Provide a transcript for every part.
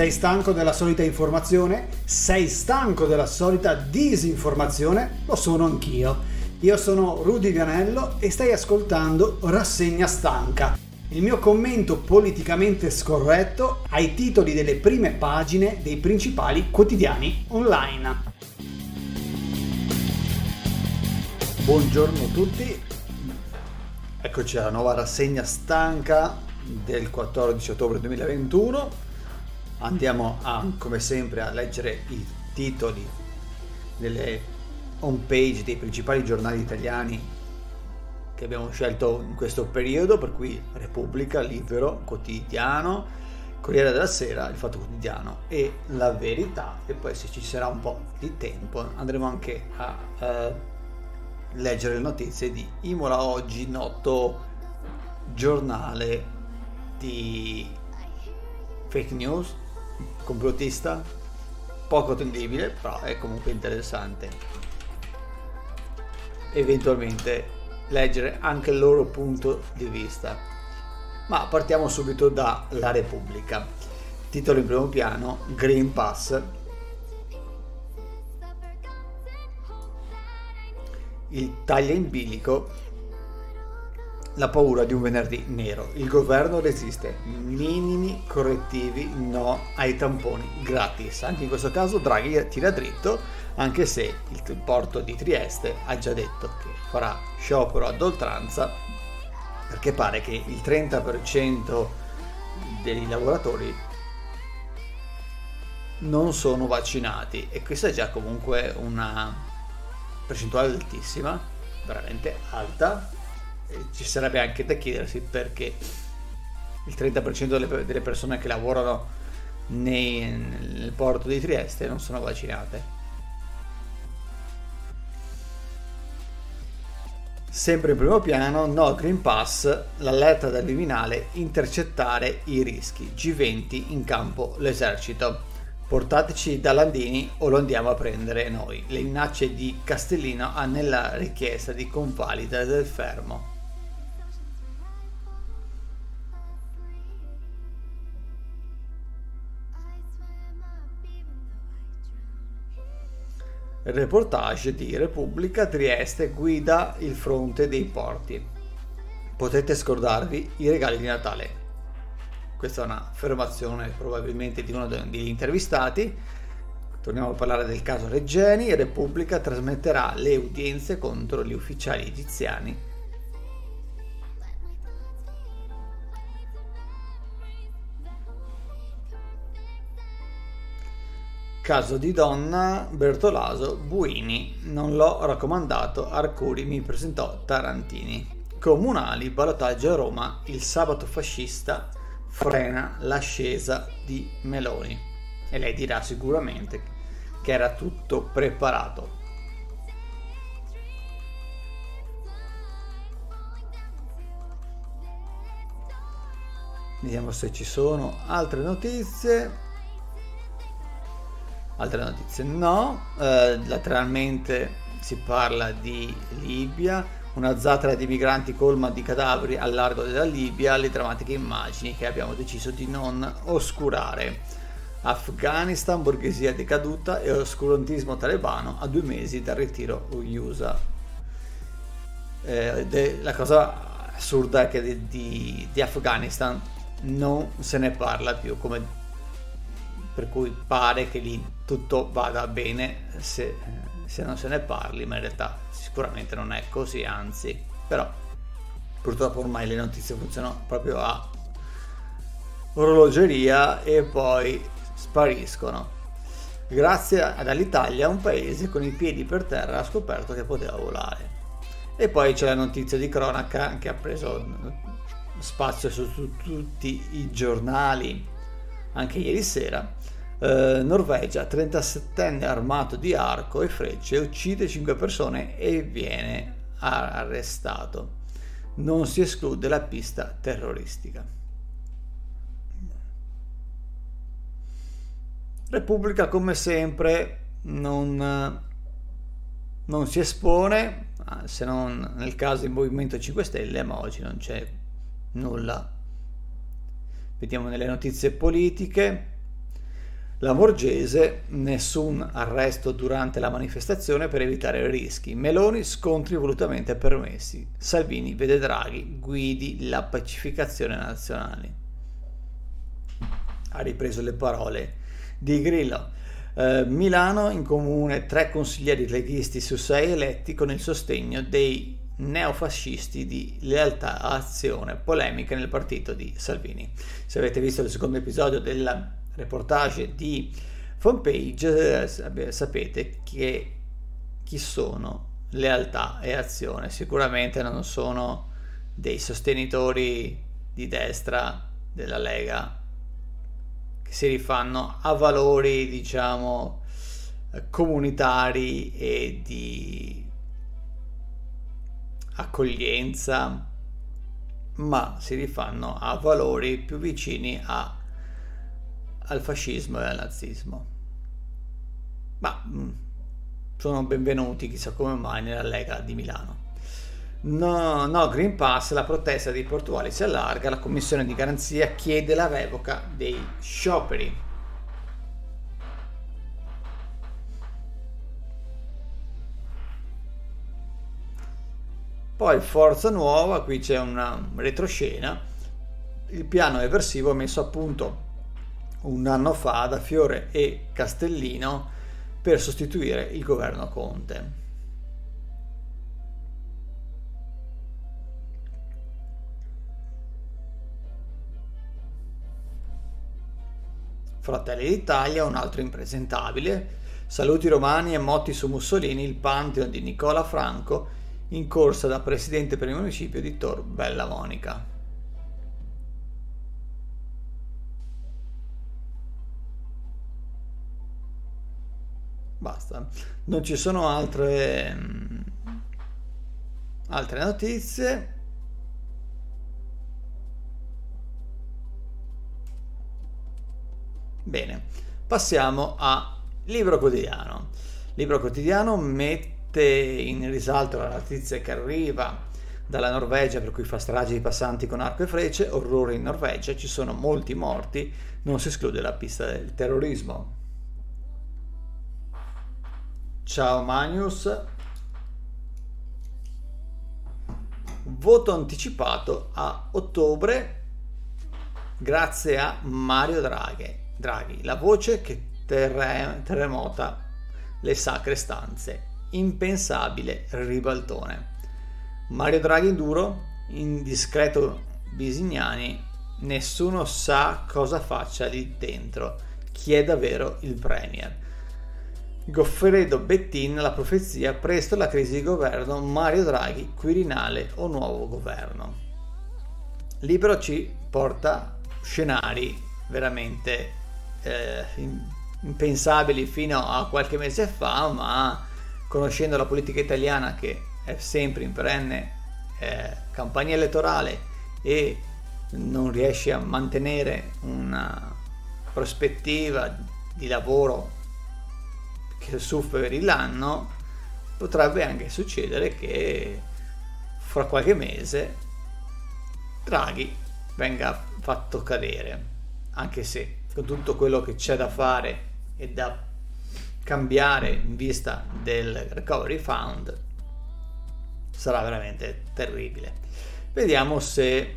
Sei stanco della solita informazione? Sei stanco della solita disinformazione? Lo sono anch'io. Io sono Rudy Vianello e stai ascoltando Rassegna Stanca, il mio commento politicamente scorretto ai titoli delle prime pagine dei principali quotidiani online. Buongiorno a tutti, eccoci alla nuova rassegna stanca del 14 ottobre 2021 andiamo a, come sempre a leggere i titoli delle home page dei principali giornali italiani che abbiamo scelto in questo periodo, per cui Repubblica, Libero, Quotidiano, Corriere della Sera, Il Fatto Quotidiano e La Verità. E poi se ci sarà un po' di tempo andremo anche a eh, leggere le notizie di Imola Oggi, noto giornale di fake news complottista, poco attendibile, però è comunque interessante. Eventualmente leggere anche il loro punto di vista. Ma partiamo subito dalla Repubblica. Titolo in primo piano, Green Pass. Il taglia in bilico la paura di un venerdì nero. Il governo resiste. Minimi correttivi no ai tamponi gratis. Anche in questo caso Draghi tira dritto, anche se il porto di Trieste ha già detto che farà sciopero ad oltranza perché pare che il 30% dei lavoratori non sono vaccinati e questa è già comunque una percentuale altissima, veramente alta ci sarebbe anche da chiedersi perché il 30% delle, delle persone che lavorano nei, nel porto di Trieste non sono vaccinate. Sempre in primo piano, no Green Pass, l'allerta del Viminale, intercettare i rischi. G20 in campo l'esercito. Portateci da Landini o lo andiamo a prendere noi. Le minacce di Castellino nella richiesta di convalida del fermo. Reportage di Repubblica Trieste guida il fronte dei porti. Potete scordarvi i regali di Natale. Questa è un'affermazione probabilmente di uno degli intervistati. Torniamo a parlare del caso Reggeni. Repubblica trasmetterà le udienze contro gli ufficiali egiziani Caso di donna, Bertolaso, Buini, non l'ho raccomandato, Arcuri mi presentò Tarantini. Comunali, ballottaggio a Roma, il sabato fascista frena l'ascesa di Meloni. E lei dirà sicuramente che era tutto preparato. Vediamo se ci sono altre notizie. Altre notizie? No, eh, lateralmente si parla di Libia, una zattera di migranti colma di cadaveri al largo della Libia, le drammatiche immagini che abbiamo deciso di non oscurare. Afghanistan, borghesia decaduta e oscurantismo talebano a due mesi dal ritiro USA. Eh, de, la cosa assurda è che di, di, di Afghanistan non se ne parla più come per cui pare che lì tutto vada bene se, se, non se ne parli, ma in realtà sicuramente non è così, anzi, però purtroppo ormai le notizie funzionano proprio a orologeria e poi spariscono. Grazie all'Italia un paese con i piedi per terra ha scoperto che poteva volare. E poi c'è la notizia di cronaca che ha preso spazio su, su tutti i giornali anche ieri sera eh, Norvegia, 37enne armato di arco e frecce, uccide 5 persone e viene arrestato. Non si esclude la pista terroristica. Repubblica come sempre non, non si espone, se non nel caso del Movimento 5 Stelle, ma oggi non c'è nulla. Vediamo nelle notizie politiche La Morgese, nessun arresto durante la manifestazione per evitare rischi. Meloni, scontri volutamente permessi. Salvini vede Draghi, guidi la pacificazione nazionale. Ha ripreso le parole di Grillo. Eh, Milano in comune tre consiglieri leghisti su sei eletti con il sostegno dei neofascisti di lealtà a azione, polemica nel partito di Salvini. Se avete visto il secondo episodio della reportage di Fanpage eh, sapete che chi sono lealtà e azione sicuramente non sono dei sostenitori di destra della Lega che si rifanno a valori diciamo comunitari e di accoglienza ma si rifanno a valori più vicini a al fascismo e al nazismo. Ma mm, sono benvenuti chissà come mai nella Lega di Milano. No, no, Green Pass, la protesta dei portuali si allarga, la commissione di garanzia chiede la revoca dei scioperi. Poi Forza Nuova, qui c'è una retroscena, il piano eversivo messo a punto un anno fa da Fiore e Castellino per sostituire il governo Conte. Fratelli d'Italia, un altro impresentabile. Saluti romani e motti su Mussolini, il Pantheon di Nicola Franco, in corsa da presidente per il municipio di Tor Bella Monica. Basta. Non ci sono altre, mm, altre notizie. Bene, passiamo a libro quotidiano. Libro quotidiano mette in risalto la notizia che arriva dalla Norvegia per cui fa stragi di passanti con arco e frecce, orrore in Norvegia, ci sono molti morti, non si esclude la pista del terrorismo. Ciao Magnus. Voto anticipato a ottobre grazie a Mario Draghi, Draghi la voce che terre- terremota le sacre stanze. Impensabile ribaltone. Mario Draghi duro, indiscreto Bisignani, nessuno sa cosa faccia lì dentro. Chi è davvero il Premier? Goffredo Bettin la profezia, presto la crisi di governo, Mario Draghi, Quirinale o nuovo governo. Libro ci porta scenari veramente eh, impensabili fino a qualche mese fa, ma conoscendo la politica italiana che è sempre in perenne eh, campagna elettorale e non riesce a mantenere una prospettiva di lavoro che superi l'anno, potrebbe anche succedere che fra qualche mese Draghi venga fatto cadere, anche se con tutto quello che c'è da fare e da cambiare in vista del recovery fund sarà veramente terribile. Vediamo se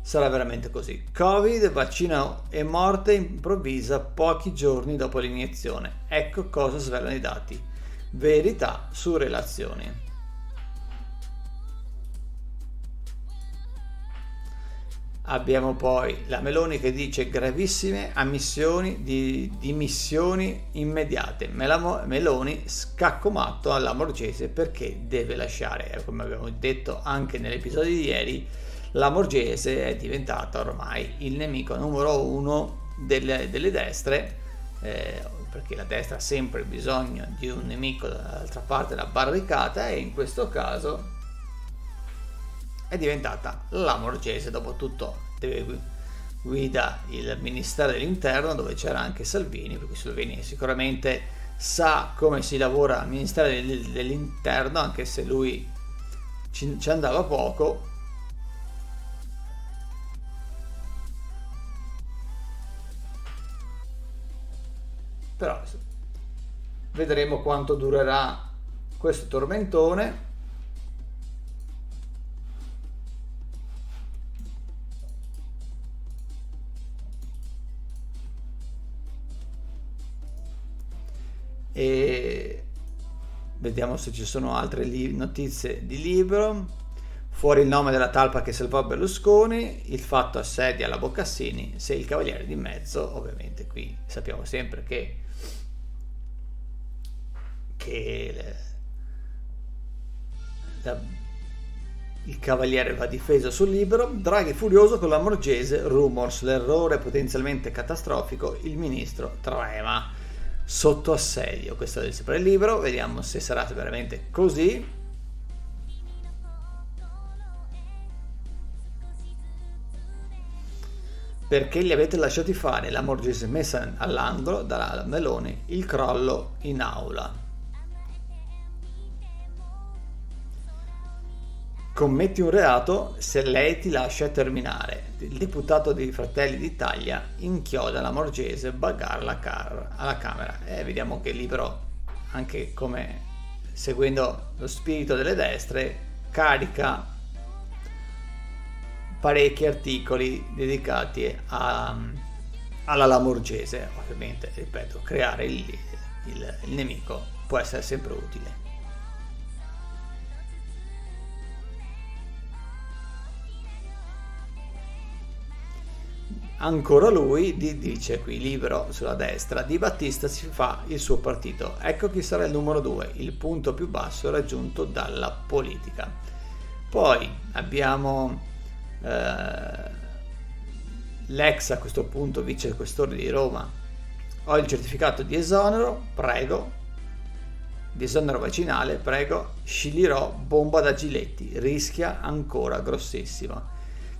sarà veramente così. Covid, vaccino e morte improvvisa pochi giorni dopo l'iniezione. Ecco cosa svelano i dati. Verità su relazioni. Abbiamo poi la Meloni che dice gravissime ammissioni di dimissioni immediate. Meloni scacco matto alla Morgese perché deve lasciare, come abbiamo detto anche nell'episodio di ieri, la Morgese è diventata ormai il nemico numero uno delle, delle destre, eh, perché la destra ha sempre bisogno di un nemico dall'altra parte della barricata e in questo caso è diventata la Morgese, dopo tutto guida il Ministero dell'Interno dove c'era anche Salvini, perché Salvini sicuramente sa come si lavora al Ministero dell'Interno, anche se lui ci, andava poco. Però vedremo quanto durerà questo tormentone. E vediamo se ci sono altre li- notizie di libro. Fuori il nome della talpa che salvò Berlusconi il fatto assedia la Boccassini se il cavaliere di mezzo ovviamente qui sappiamo sempre che che le, la, il cavaliere va difeso sul libero Draghi furioso con la Morgese rumors l'errore potenzialmente catastrofico il ministro trema sotto assedio. Questo è il libro, vediamo se sarà veramente così. Perché li avete lasciati fare la Morgese messa all'angolo dalla Meloni, il crollo in aula. Commetti un reato se lei ti lascia terminare. Il deputato dei Fratelli d'Italia inchioda la Morgese bagarre alla, car- alla Camera. E vediamo che il libro, anche come seguendo lo spirito delle destre, carica parecchi articoli dedicati a, alla Lamorgese. Ovviamente, ripeto, creare il, il, il nemico può essere sempre utile. Ancora lui dice qui, libero sulla destra, Di Battista si fa il suo partito. Ecco chi sarà il numero due, il punto più basso raggiunto dalla politica. Poi abbiamo eh, l'ex a questo punto vice questore di Roma. Ho il certificato di esonero, prego. Di esonero vaccinale, prego. Sciglierò bomba da Giletti, rischia ancora grossissimo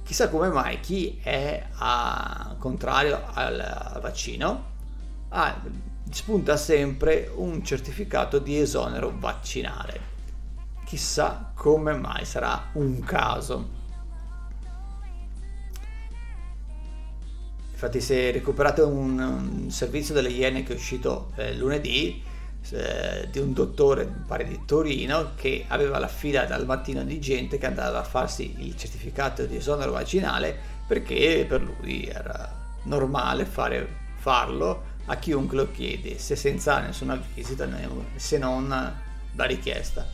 Chissà come mai chi è a, contrario al vaccino ha, spunta sempre un certificato di esonero vaccinale. Chissà come mai sarà un caso. Infatti se recuperate un, un servizio delle Iene che è uscito eh, lunedì, eh, di un dottore, pare di Torino, che aveva la fila dal mattino di gente che andava a farsi il certificato di esonero vaccinale perché per lui era normale fare, farlo a chiunque lo chiede, se senza nessuna visita, se non la richiesta.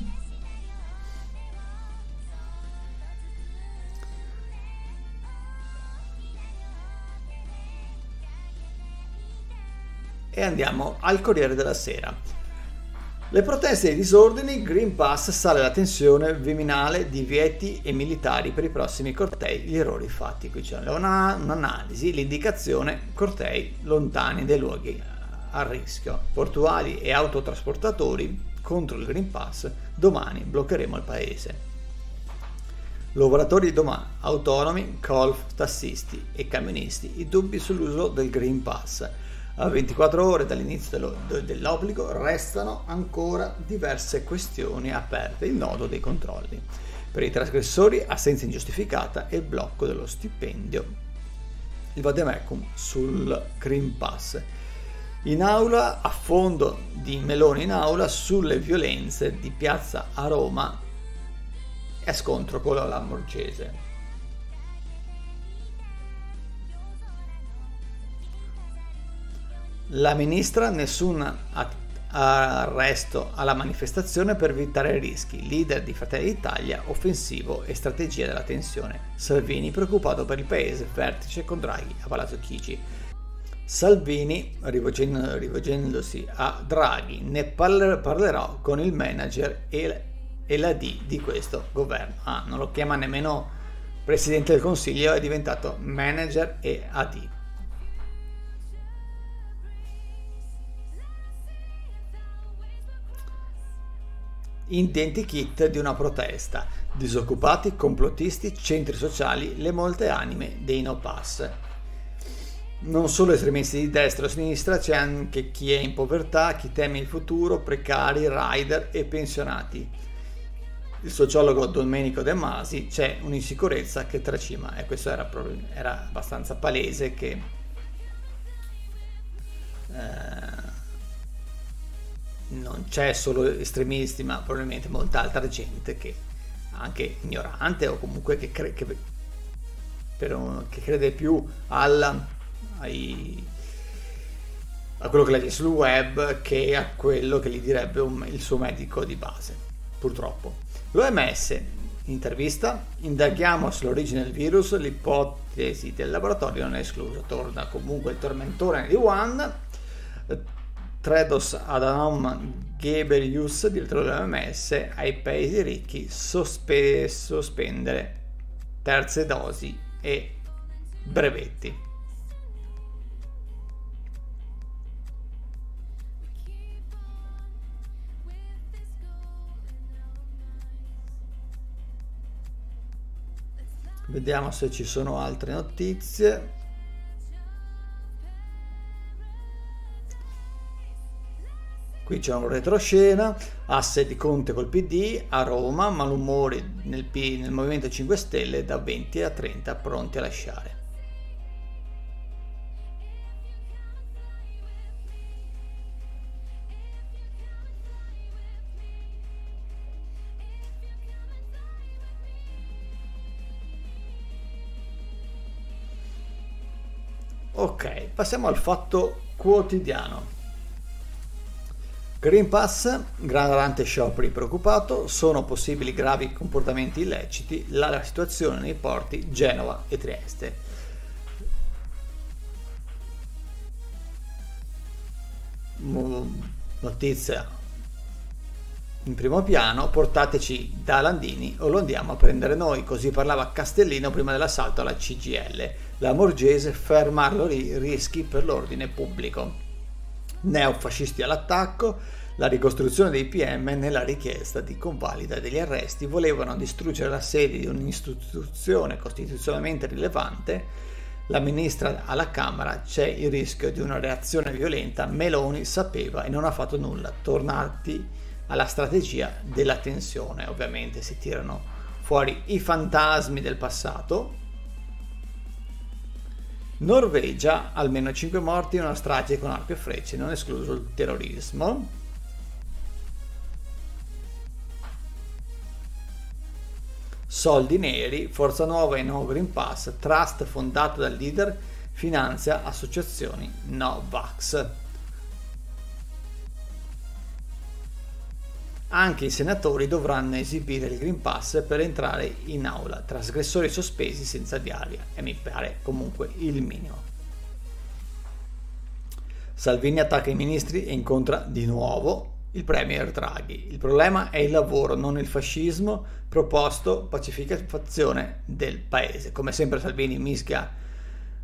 E andiamo al Corriere della Sera. Le proteste e i disordini, Green Pass sale la tensione, Viminale, divieti e militari per i prossimi cortei, gli errori fatti. Qui c'è una, un'analisi, l'indicazione, cortei lontani dai luoghi a rischio, portuali e autotrasportatori contro il Green Pass, domani bloccheremo il paese. Lavoratori domani, autonomi, golf, tassisti e camionisti, i dubbi sull'uso del Green Pass a 24 ore dall'inizio dell'obbligo restano ancora diverse questioni aperte, il nodo dei controlli. Per i trasgressori assenza ingiustificata e il blocco dello stipendio. Il vademecum sul Green Pass. In aula, a fondo di Meloni in aula sulle violenze di piazza a Roma e scontro con la Lamorgese. La ministra nessun arresto alla manifestazione per evitare rischi. Leader di Fratelli d'Italia, offensivo e strategia della tensione. Salvini preoccupato per il paese, vertice con Draghi a Palazzo Chigi. Salvini, rivolgendosi a Draghi, ne parlerò con il manager e, e la D di questo governo. Ah, non lo chiama nemmeno Presidente del Consiglio, è diventato manager e AD. Identikit di una protesta, disoccupati, complottisti, centri sociali, le molte anime dei no pass. Non solo estremisti di destra o sinistra, c'è anche chi è in povertà, chi teme il futuro, precari, rider e pensionati. Il sociologo Domenico De Masi c'è un'insicurezza che tracima e questo era, era abbastanza palese che eh, non c'è solo estremisti, ma probabilmente molta altra gente che anche ignorante o comunque che, cre- che, un, che crede più alla, ai, a quello che legge sul web che a quello che gli direbbe un, il suo medico di base, purtroppo. L'OMS, in intervista, indaghiamo sull'origine del virus, l'ipotesi del laboratorio non è esclusa, torna comunque il tormentore di Wuhan, Tredos Adhanom Ghebreyesus, direttore dell'OMS, ai paesi ricchi sospe- sospendere terze dosi e brevetti. Vediamo se ci sono altre notizie. Qui c'è un retroscena, asse di Conte col PD, a Roma, malumori nel, P, nel Movimento 5 Stelle da 20 a 30 pronti a lasciare. Ok, passiamo al fatto quotidiano. Green Pass, gradante scioperi preoccupato, sono possibili gravi comportamenti illeciti, la situazione nei porti Genova e Trieste. Notizia in primo piano, portateci da Landini o lo andiamo a prendere noi, così parlava Castellino prima dell'assalto alla CGL. La Morgese fermarlo lì rischi per l'ordine pubblico. Neofascisti all'attacco, la ricostruzione dei PM nella richiesta di convalida degli arresti volevano distruggere la sede di un'istituzione costituzionalmente rilevante. La ministra alla Camera c'è il rischio di una reazione violenta. Meloni sapeva e non ha fatto nulla. Tornati alla strategia della tensione. Ovviamente si tirano fuori i fantasmi del passato. Norvegia, almeno 5 morti in una strage con arco e frecce, non escluso il terrorismo. Soldi neri, Forza Nuova e No Green Pass, trust fondato dal leader, finanzia associazioni No Vax. Anche i senatori dovranno esibire il Green Pass per entrare in aula, trasgressori sospesi senza diaria e mi pare comunque il minimo. Salvini attacca i ministri e incontra di nuovo il Premier Draghi. Il problema è il lavoro, non il fascismo, proposto pacificazione del paese. Come sempre Salvini mischia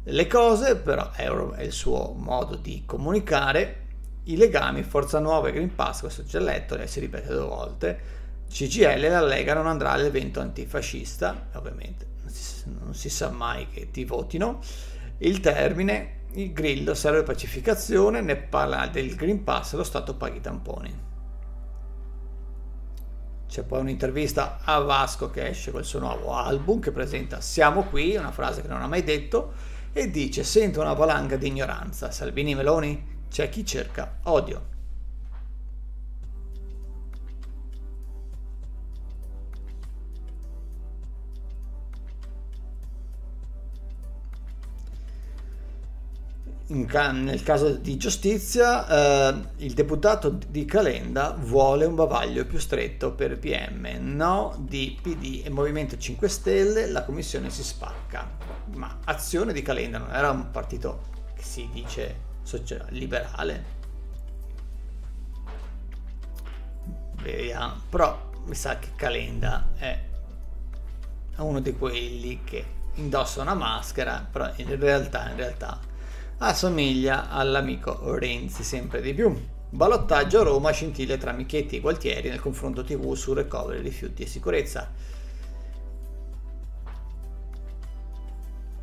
le cose, però è il suo modo di comunicare i legami Forza Nuova e Green Pass, questo già letto, lei si ripete due volte, CGL la Lega non andrà all'evento antifascista, ovviamente non si, non si sa mai che ti votino, il termine, il grillo serve pacificazione, ne parla del Green Pass, lo Stato paghi i tamponi. C'è poi un'intervista a Vasco che esce col suo nuovo album che presenta Siamo qui, una frase che non ha mai detto, e dice Sento una valanga di ignoranza. Salvini Meloni? C'è chi cerca odio. Ca- nel caso di giustizia, eh, il deputato di Calenda vuole un bavaglio più stretto per PM, no di PD e Movimento 5 Stelle, la commissione si spacca. Ma azione di Calenda non era un partito che si dice liberale. Vediamo, però mi sa che Calenda è uno di quelli che indossa una maschera, però in realtà, in realtà assomiglia all'amico Renzi sempre di più. Ballottaggio a Roma, scintille tra Michetti e Gualtieri nel confronto TV su recovery, rifiuti e sicurezza.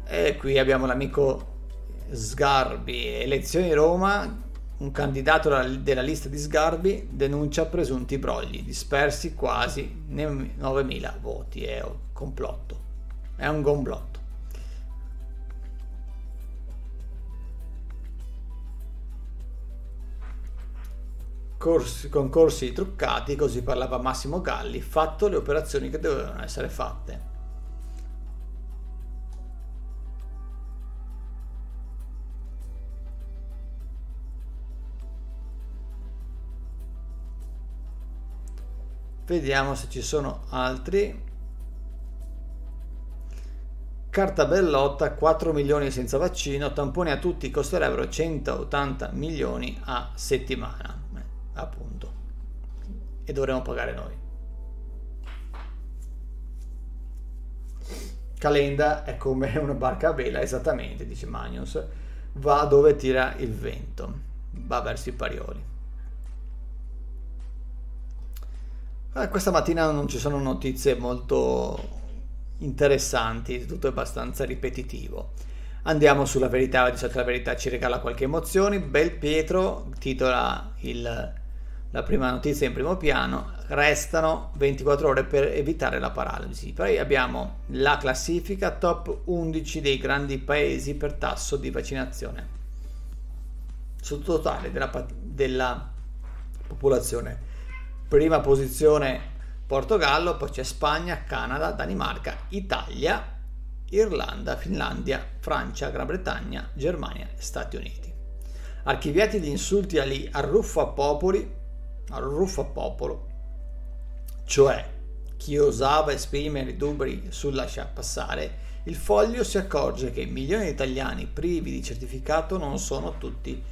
E qui abbiamo l'amico Sgarbi, elezioni Roma, un candidato della lista di Sgarbi denuncia presunti brogli, dispersi quasi 9.000 voti, è un complotto, è un gomblotto. corsi, concorsi truccati, così parlava Massimo Galli, fatto le operazioni che dovevano essere fatte. Vediamo se ci sono altri. Carta bellotta, 4 milioni senza vaccino, tamponi a tutti costerebbero 180 milioni a settimana, eh, appunto. E dovremo pagare noi. Calenda è come una barca a vela, esattamente, dice Magnus. Va dove tira il vento, va verso i parioli. Eh, questa mattina non ci sono notizie molto interessanti, tutto è abbastanza ripetitivo. Andiamo sulla verità, di solito la verità ci regala qualche emozione. Bel Pietro titola il, la prima notizia in primo piano, restano 24 ore per evitare la paralisi. Poi abbiamo la classifica top 11 dei grandi paesi per tasso di vaccinazione sul totale della, della popolazione. Prima posizione Portogallo, poi c'è Spagna, Canada, Danimarca, Italia, Irlanda, Finlandia, Francia, Gran Bretagna, Germania e Stati Uniti. Archiviati gli insulti agli arruffapopoli, arruffapopolo, cioè chi osava esprimere dubbi sul lasciar passare, il foglio si accorge che milioni di italiani privi di certificato non sono tutti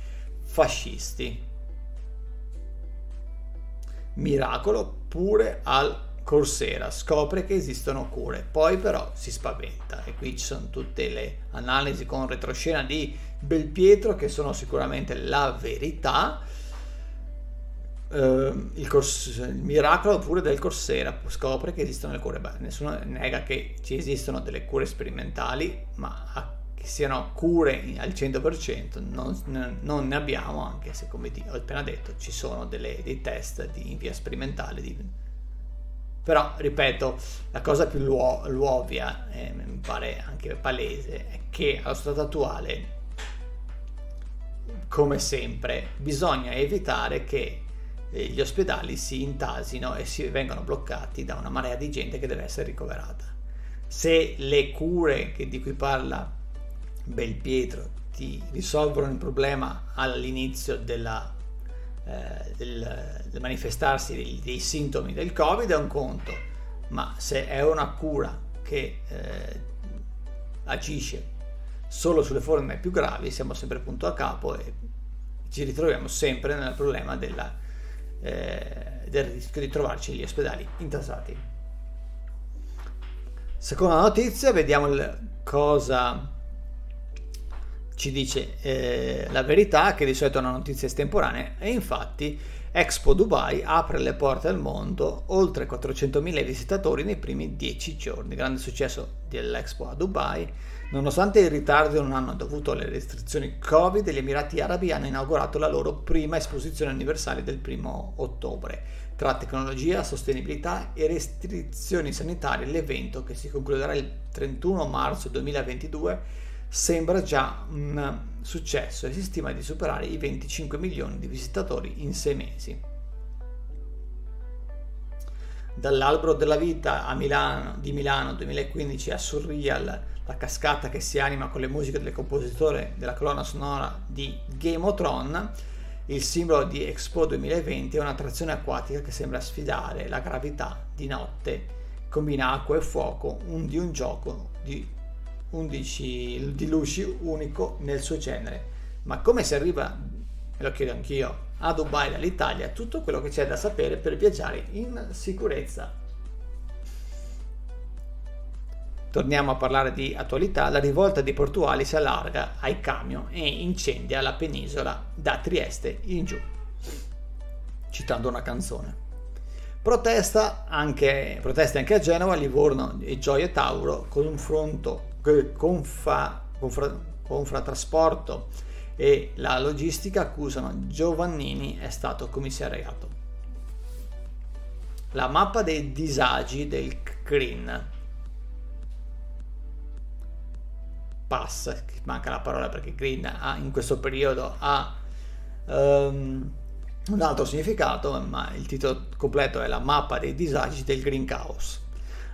fascisti miracolo pure al Coursera, scopre che esistono cure, poi però si spaventa e qui ci sono tutte le analisi con retroscena di Belpietro che sono sicuramente la verità. Uh, il, cors- il, miracolo pure del Coursera scopre che esistono le cure. Beh, nessuno nega che ci esistono delle cure sperimentali, ma a che siano cure al 100% non, non ne abbiamo, anche se come ho appena detto ci sono delle, dei test di, in via sperimentale. Di... Però, ripeto, la cosa più luo- luovia, e mi pare anche palese, è che allo stato attuale, come sempre, bisogna evitare che eh, gli ospedali si intasino e si vengano bloccati da una marea di gente che deve essere ricoverata. Se le cure di cui parla Belpietro ti risolvono il problema all'inizio della, eh, del, del, manifestarsi dei, dei, sintomi del Covid è un conto, ma se è una cura che eh, agisce solo sulle forme più gravi siamo sempre punto a capo e ci ritroviamo sempre nel problema della, eh, del rischio di trovarci gli ospedali intasati. Seconda notizia, vediamo cosa ci dice eh, la verità, che di solito è una notizia estemporanea, e infatti Expo Dubai apre le porte al mondo, oltre 400.000 visitatori nei primi 10 giorni. Grande successo dell'Expo a Dubai. Nonostante il ritardo non hanno dovuto alle restrizioni Covid, gli Emirati Arabi hanno inaugurato la loro prima esposizione anniversaria del 1 ottobre. Tra tecnologia, sostenibilità e restrizioni sanitarie, l'evento che si concluderà il 31 marzo 2022 sembra già un successo e si stima di superare i 25 milioni di visitatori in sei mesi. Dall'albero della vita Milano, di Milano 2015 a Surreal, la cascata che si anima con le musiche del compositore della colonna sonora di Game of Thrones, il simbolo di Expo 2020 è un'attrazione acquatica che sembra sfidare la gravità di notte, combina acqua e fuoco un, di un gioco di 11 di luci unico nel suo genere. Ma come si arriva, me lo chiedo anch'io, a Dubai dall'Italia, tutto quello che c'è da sapere per viaggiare in sicurezza. Torniamo a parlare di attualità, la rivolta dei portuali si allarga ai camion e incendia la penisola da Trieste in giù, citando una canzone. Protesta anche, proteste anche a Genova, Livorno e Gioia Tauro, confronto Confra, Confratrasporto e la logistica accusano Giovannini è stato commissariato. La mappa dei disagi del Green. Pass, manca la parola perché Green ha, in questo periodo ha um, un altro significato, ma il titolo completo è La mappa dei disagi del Green Chaos.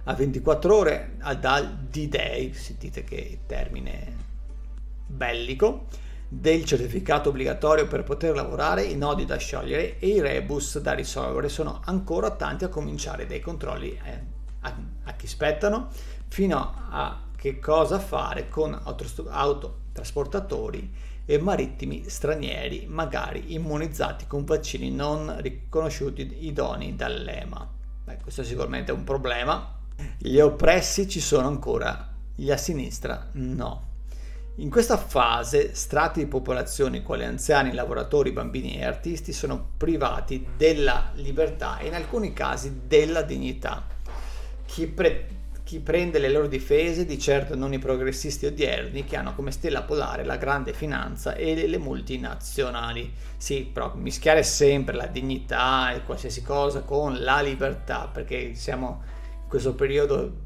A 24 ore dal D-Day, sentite che termine bellico, del certificato obbligatorio per poter lavorare, i nodi da sciogliere e i rebus da risolvere sono ancora tanti a cominciare dai controlli eh, a, a, chi spettano fino a che cosa fare con autotrasportatori e marittimi stranieri, magari immunizzati con vaccini non riconosciuti idonei dall'EMA. Beh, questo è sicuramente un problema. Gli oppressi ci sono ancora, gli a sinistra no. In questa fase strati di popolazione quali anziani, lavoratori, bambini e artisti sono privati della libertà e in alcuni casi della dignità. Chi, pre- chi prende le loro difese, di certo non i progressisti odierni che hanno come stella polare la grande finanza e le multinazionali. Sì, però mischiare sempre la dignità e qualsiasi cosa con la libertà, perché siamo questo periodo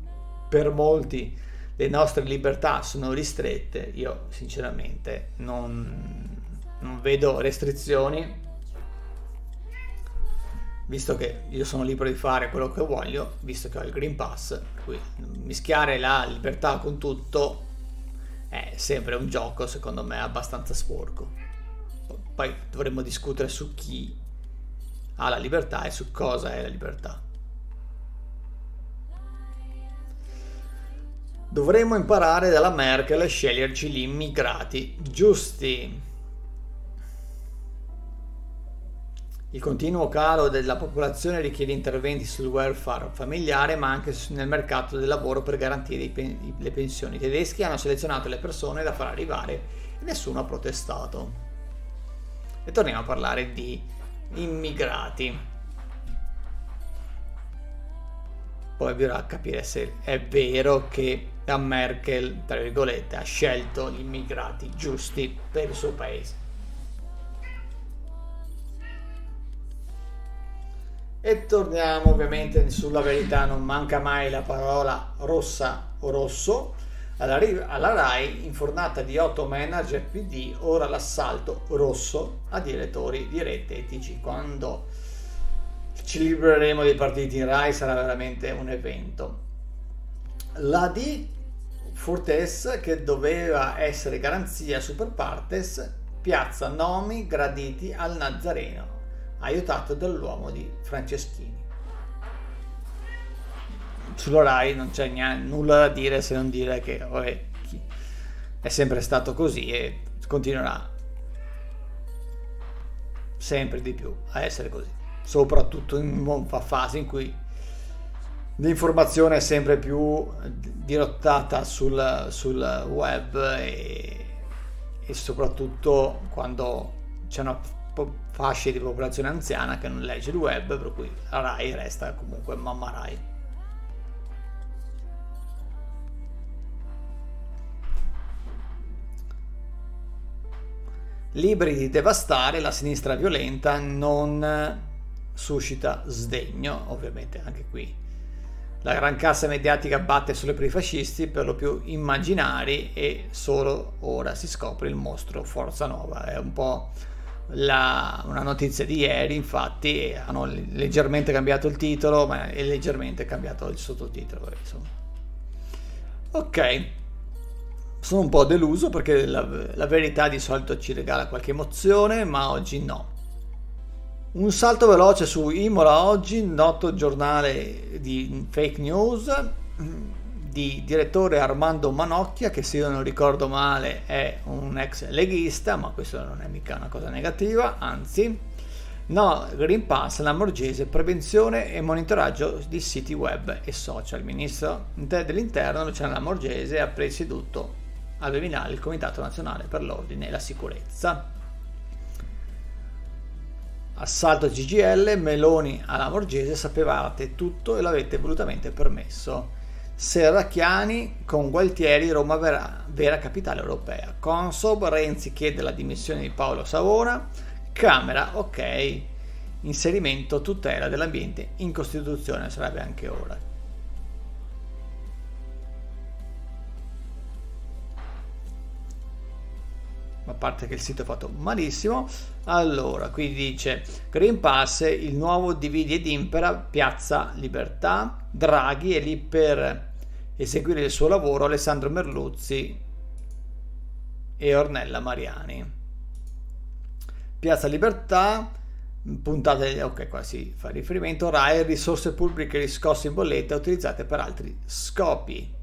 per molti le nostre libertà sono ristrette, io sinceramente non, non vedo restrizioni visto che io sono libero di fare quello che voglio, visto che ho il Green Pass, per cui mischiare la libertà con tutto è sempre un gioco, secondo me, abbastanza sporco. Poi dovremmo discutere su chi ha la libertà e su cosa è la libertà. Dovremmo imparare dalla Merkel a sceglierci gli immigrati giusti Il continuo calo della popolazione richiede interventi sul welfare familiare ma anche nel mercato del lavoro per garantire le pensioni. I tedeschi hanno selezionato le persone da far arrivare e nessuno ha protestato. E torniamo a parlare di immigrati. Poi bisogna capire se è vero che la Merkel, tra virgolette, ha scelto gli immigrati giusti per il suo paese. E torniamo ovviamente sulla verità, non manca mai la parola rossa o rosso. Alla, alla RAI, infornata di 8 manager PD, ora l'assalto rosso a direttori di rete etici. Quando ci libereremo dei partiti in RAI sarà veramente un evento. La D Fortes, che doveva essere garanzia super partes, piazza nomi graditi al Nazareno aiutato dall'uomo di Franceschini. Sulla Rai non c'è niente, nulla da dire se non dire che vabbè, è sempre stato così e continuerà sempre di più a essere così, soprattutto in una fase in cui l'informazione è sempre più dirottata sul, sul web e, e soprattutto quando c'è una fasce di popolazione anziana che non legge il web, per cui la RAI resta comunque mamma RAI. Libri di devastare, la sinistra violenta non suscita sdegno, ovviamente anche qui. La gran cassa mediatica batte sulle per i fascisti, per lo più immaginari, e solo ora si scopre il mostro Forza Nova. È un po' la, una notizia di ieri, infatti hanno leggermente cambiato il titolo, ma è leggermente cambiato il sottotitolo. Insomma. Ok, sono un po' deluso perché la, la verità di solito ci regala qualche emozione, ma oggi no. Un salto veloce su Imola oggi, noto giornale di fake news di direttore Armando Manocchia, che se io non ricordo male è un ex leghista, ma questo non è mica una cosa negativa, anzi. No, Green Pass, Lamorgese, prevenzione e monitoraggio di siti web e social. Il ministro dell'interno Luciano Lamorgese ha presieduto al Viminale il Comitato Nazionale per l'Ordine e la Sicurezza. Assalto GGL, Meloni alla Lamorgese, sapevate tutto e l'avete volutamente permesso. Serracchiani con Gualtieri, Roma vera, vera capitale europea. Consob, Renzi chiede la dimissione di Paolo Savona. Camera, ok. Inserimento tutela dell'ambiente in Costituzione sarebbe anche ora. Ma parte che il sito è fatto malissimo. Allora, qui dice Green Pass, il nuovo dividi ed impera, Piazza Libertà, Draghi è lì per eseguire il suo lavoro, Alessandro Merluzzi e Ornella Mariani. Piazza Libertà, puntata, ok qua si fa riferimento, RAI, risorse pubbliche riscosse in bolletta utilizzate per altri scopi.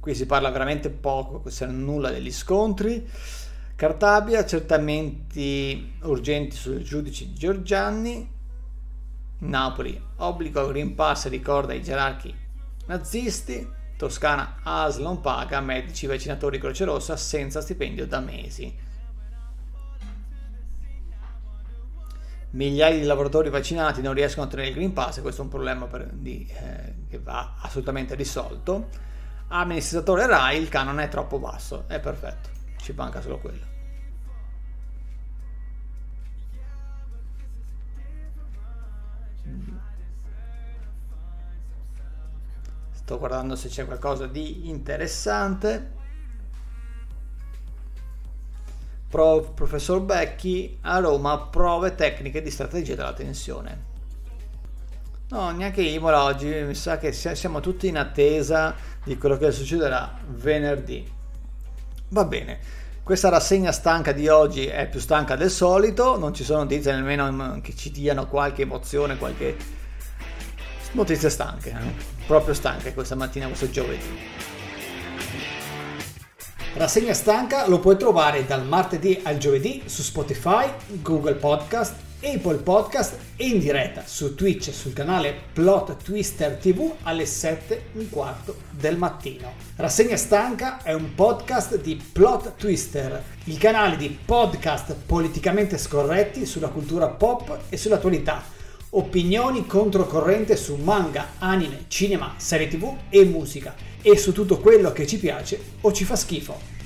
Qui si parla veramente poco, se non nulla degli scontri. Cartabia, accertamenti urgenti sui giudici Giorgianni. Napoli, obbligo Green Pass ricorda i gerarchi nazisti. Toscana, ASL non paga medici vaccinatori Croce Rossa senza stipendio da mesi. Migliaia di lavoratori vaccinati non riescono a ottenere il Green Pass questo è un problema per, di, eh, che va assolutamente risolto amministratore RAI il canone è troppo basso, è perfetto, ci manca solo quello. Sto guardando se c'è qualcosa di interessante. Pro, professor Becchi a Roma prove tecniche di strategia della tensione. No, neanche Imola oggi, mi sa che siamo tutti in attesa di quello che succederà venerdì. Va bene, questa rassegna stanca di oggi è più stanca del solito, non ci sono notizie nemmeno che ci diano qualche emozione, qualche notizie stanche, eh? proprio stanche questa mattina, questo giovedì. Rassegna stanca lo puoi trovare dal martedì al giovedì su Spotify, Google Podcast Apple Podcast e in diretta su Twitch sul canale Plot Twister TV alle 7 e un quarto del mattino. Rassegna Stanca è un podcast di Plot Twister, il canale di podcast politicamente scorretti sulla cultura pop e sull'attualità. Opinioni controcorrente su manga, anime, cinema, serie tv e musica e su tutto quello che ci piace o ci fa schifo.